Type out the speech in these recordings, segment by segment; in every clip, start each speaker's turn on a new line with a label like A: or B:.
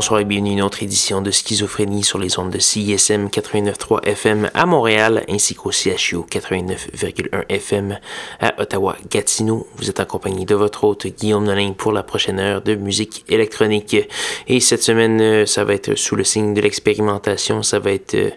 A: Bonsoir et bienvenue à une autre édition de Schizophrénie sur les ondes de CISM 89.3 FM à Montréal ainsi qu'au CHU 89.1 FM à Ottawa-Gatineau. Vous êtes accompagné de votre hôte Guillaume Nolin pour la prochaine heure de musique électronique. Et cette semaine, euh, ça va être sous le signe de l'expérimentation, ça va être euh,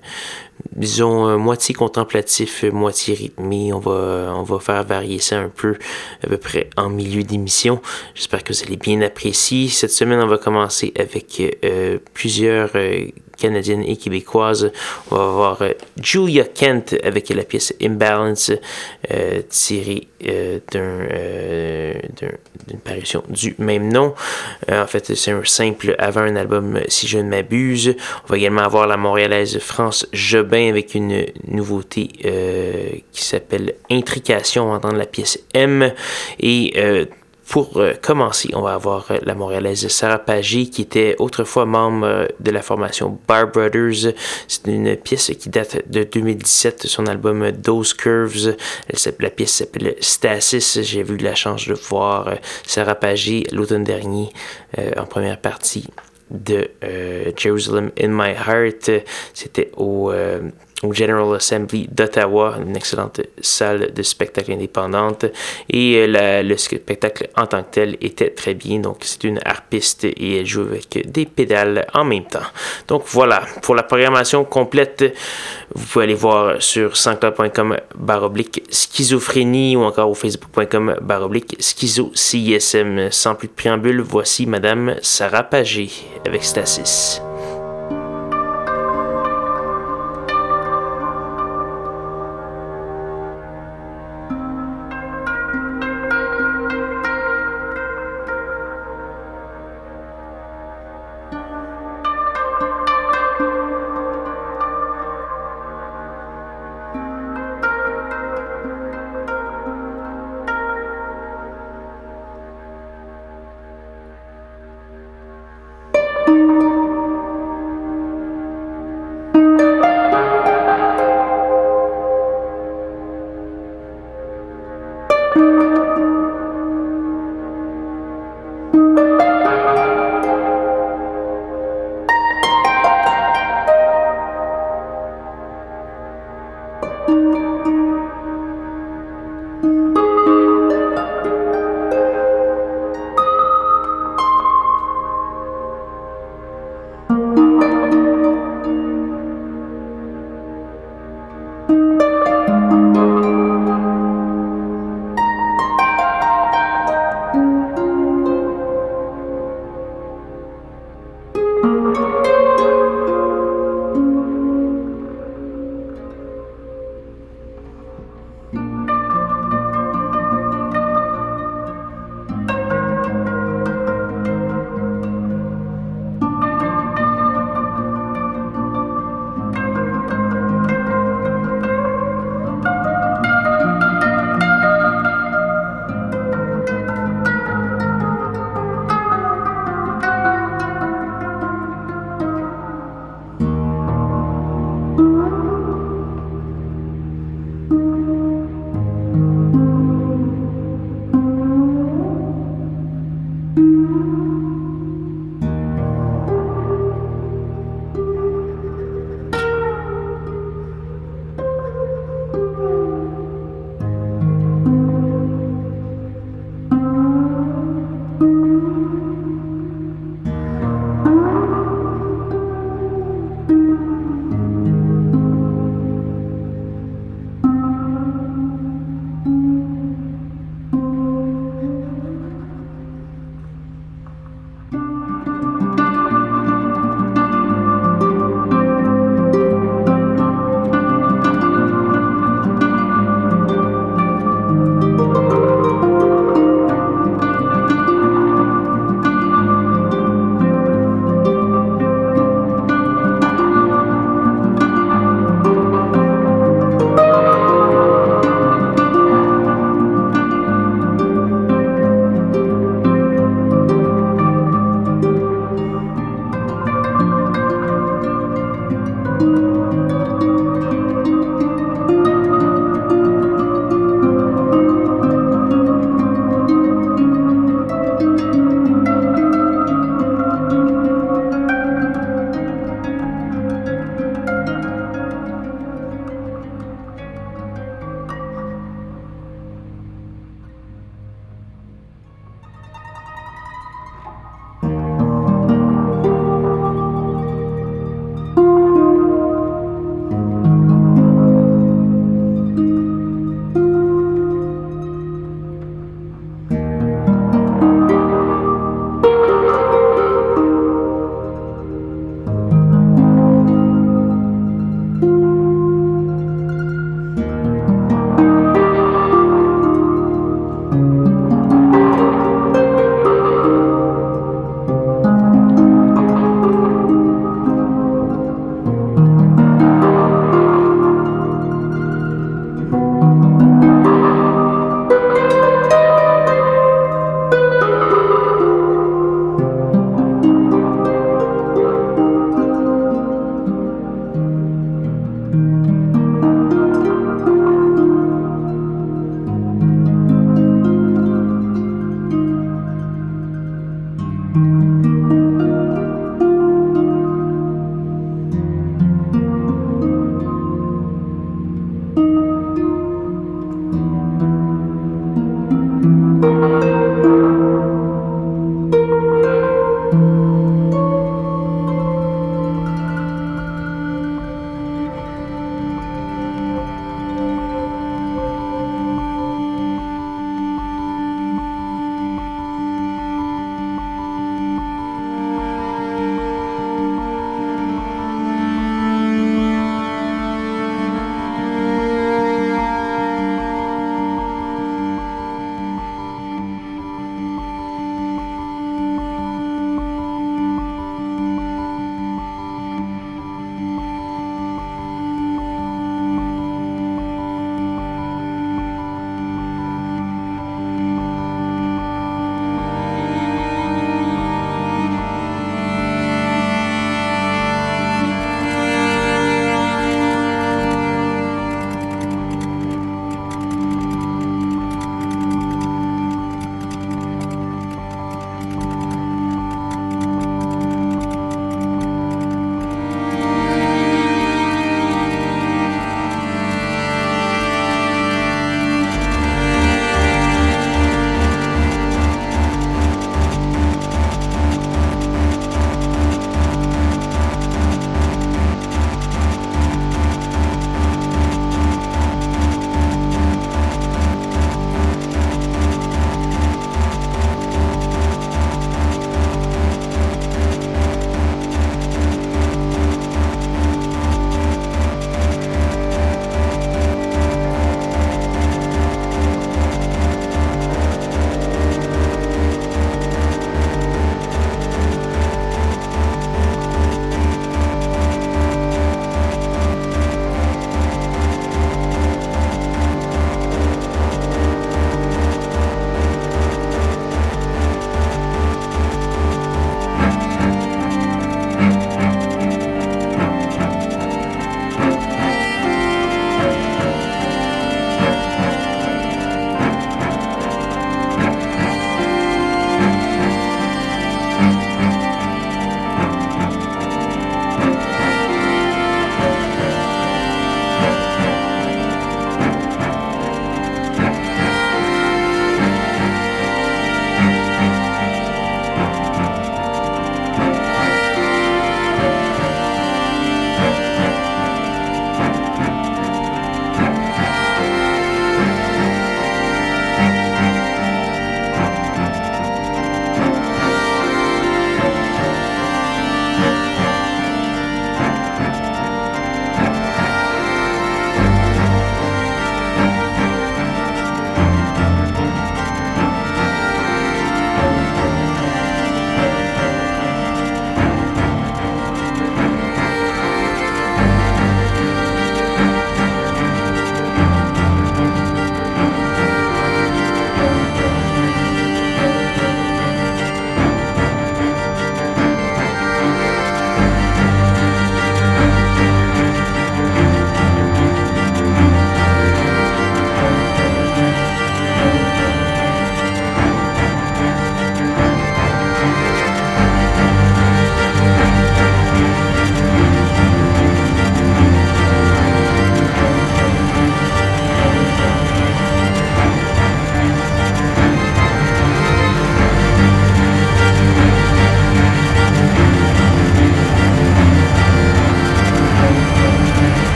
A: disons, euh, moitié contemplatif, moitié rythmé. On va, on va faire varier ça un peu, à peu près en milieu d'émission. J'espère que vous allez bien apprécier. Cette semaine, on va commencer avec euh, plusieurs euh, canadienne et québécoise. On va voir euh, Julia Kent avec la pièce Imbalance euh, tirée euh, d'une parution du même nom. en fait, c'est un simple avant un album, si je ne m'abuse. On va également avoir la montréalaise France Jobin avec une nouveauté qui s'appelle Intrication. On va entendre la pièce M. Et pour euh, commencer, on va avoir euh, la montréalaise Sarah Pagé, qui était autrefois membre euh, de la formation Bar Brothers. C'est une pièce qui date de 2017, son album Those Curves. la pièce s'appelle Stasis. J'ai eu la chance de voir Sarah Pagé l'automne dernier en première partie de Jerusalem in My Heart. C'était au au General Assembly d'Ottawa, une excellente salle de spectacle indépendante. Et euh, le spectacle en tant que tel était très bien. Donc, c'est une harpiste et elle joue avec des pédales en même temps. Donc, voilà. Pour la programmation complète, vous pouvez aller voir sur sanscloud.com baroblique schizophrénie ou encore au facebook.com baroblique schizo CISM. Sans plus de préambule, voici Madame Sarah Pagé avec Stasis.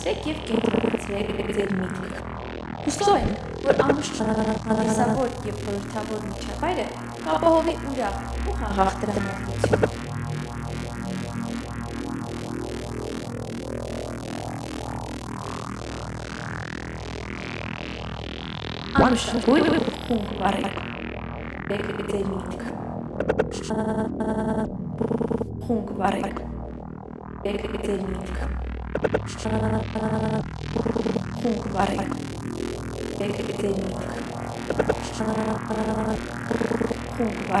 B: Przekiew Kiermitych. Ustoję, wór amszczana zawodnie politawodnicza bajre, a połowie ura, uchachach trenownicza. Amşan bu hukuk var. Bekledik. Hukuk var. Bekledik. Kurwa.
A: Kurwa. Kurwa.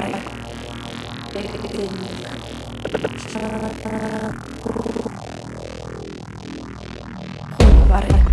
A: Kurwa.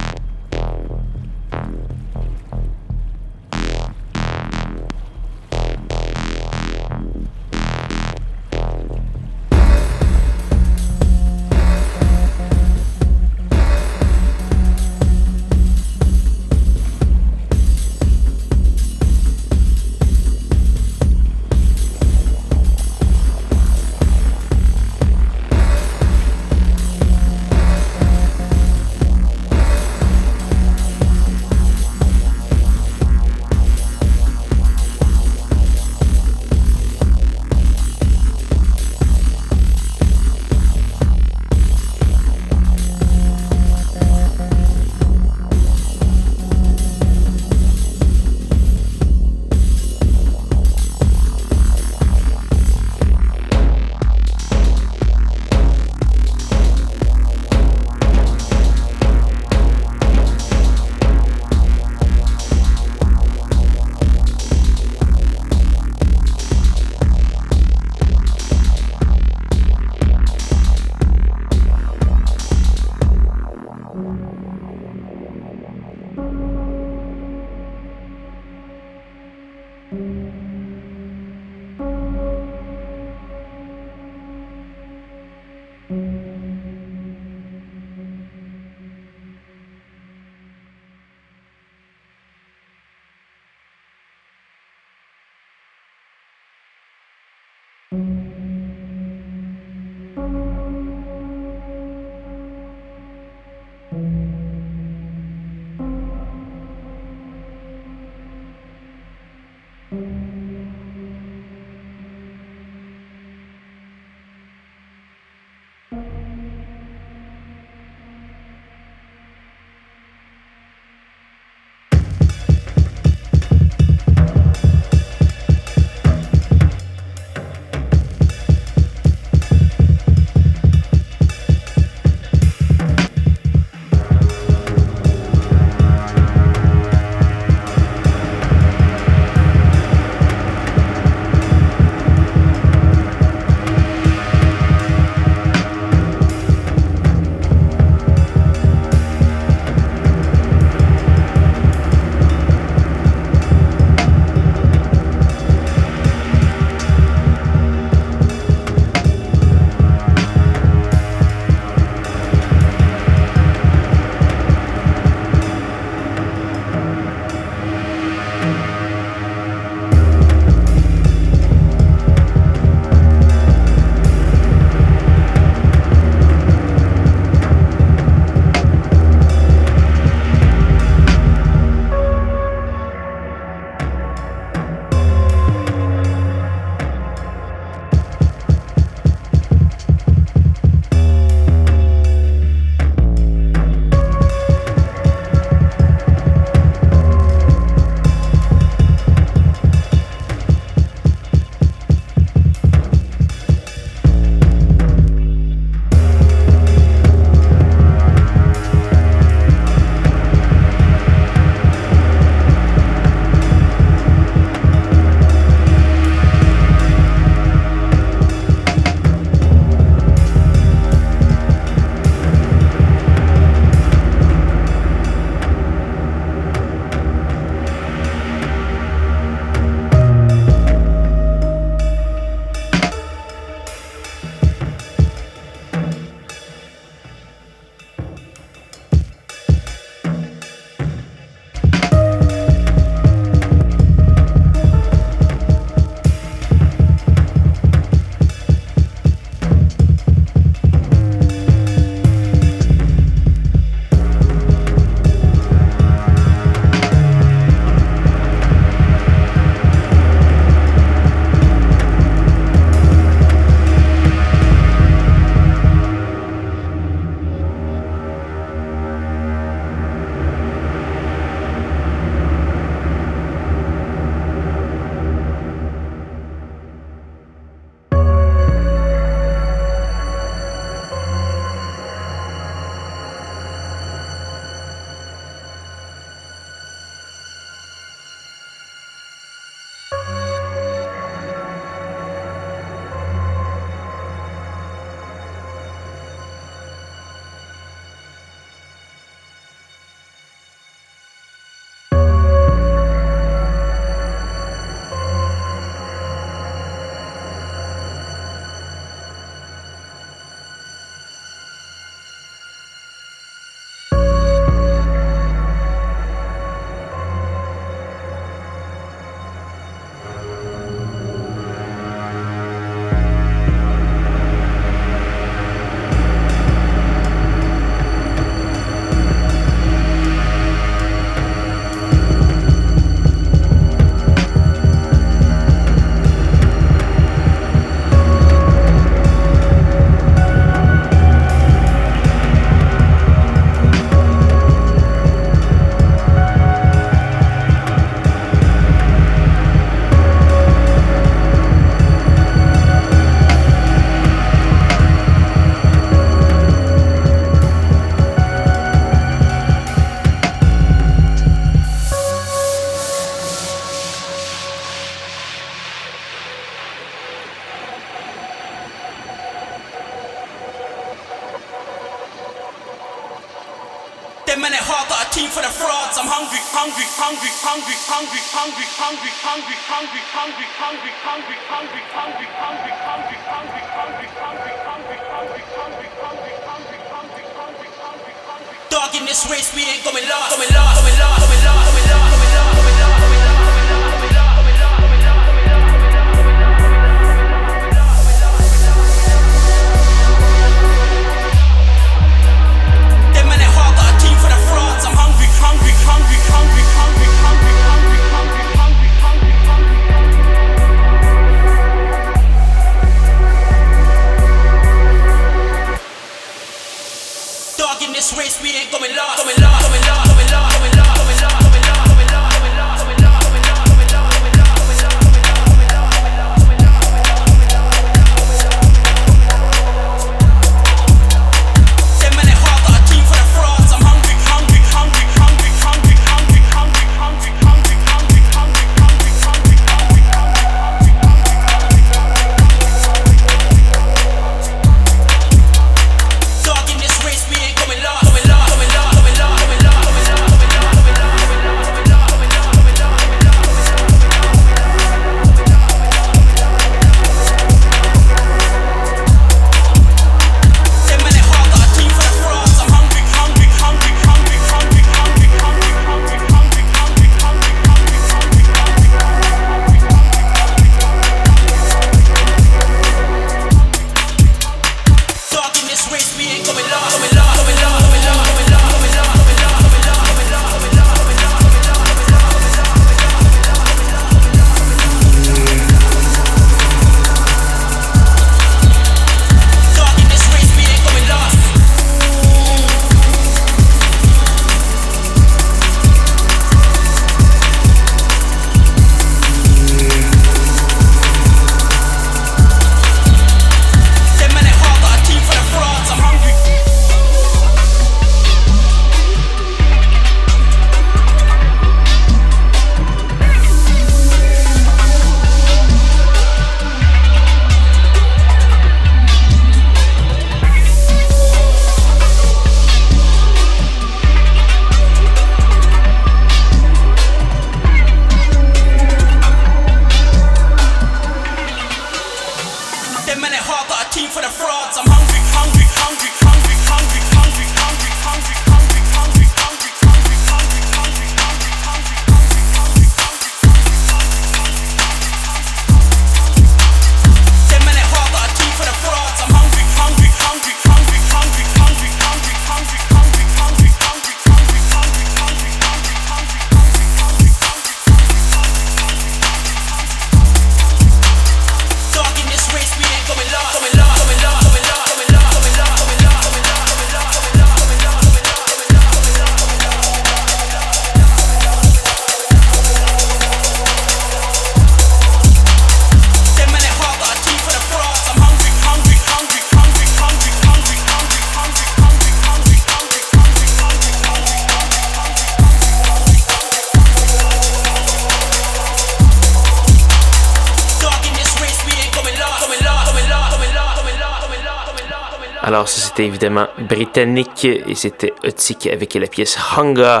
A: Évidemment britannique et c'était Otik avec la pièce Hunger.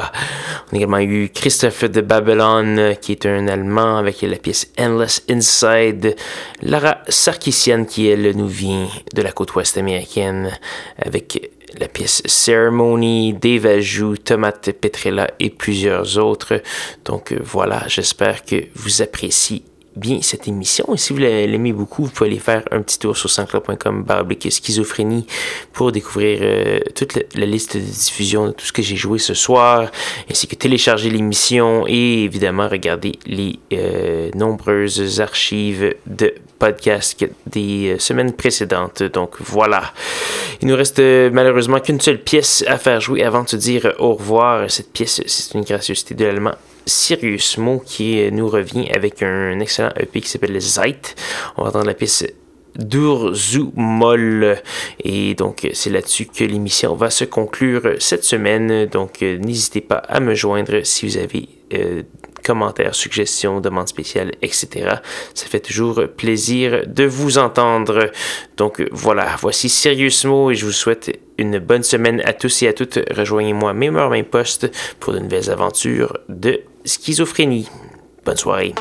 A: On a également eu Christophe de Babylon qui est un Allemand avec la pièce Endless Inside. Lara Sarkissian qui elle nous vient de la côte ouest américaine avec la pièce Ceremony, Dave Ajou, Tomate Petrella et plusieurs autres. Donc voilà, j'espère que vous appréciez bien cette émission. Et si vous l'aimez beaucoup, vous pouvez aller faire un petit tour sur sanscloud.com schizophrénie pour découvrir euh, toute la, liste de diffusion de tout ce que j'ai joué ce soir, ainsi que télécharger l'émission et évidemment regarder les euh, nombreuses archives de podcasts des euh, semaines précédentes. Donc voilà. Il nous reste malheureusement qu'une seule pièce à faire jouer avant de se dire au revoir. Cette pièce, c'est une gracieuseté de l'allemand Sirius Mo qui nous revient avec un excellent EP qui s'appelle Zeit. On va entendre la piste Durzumol. Et donc, c'est là-dessus que l'émission va se conclure cette semaine. Donc, n'hésitez pas à me joindre si vous avez euh, commentaires, suggestions, demandes spéciales, etc. Ça fait toujours plaisir de vous entendre. Donc voilà, voici Sérieusement et je vous souhaite une bonne semaine à tous et à toutes. Rejoignez-moi même heure, même poste pour de nouvelles aventures de Schizophrénie. Bonne soirée.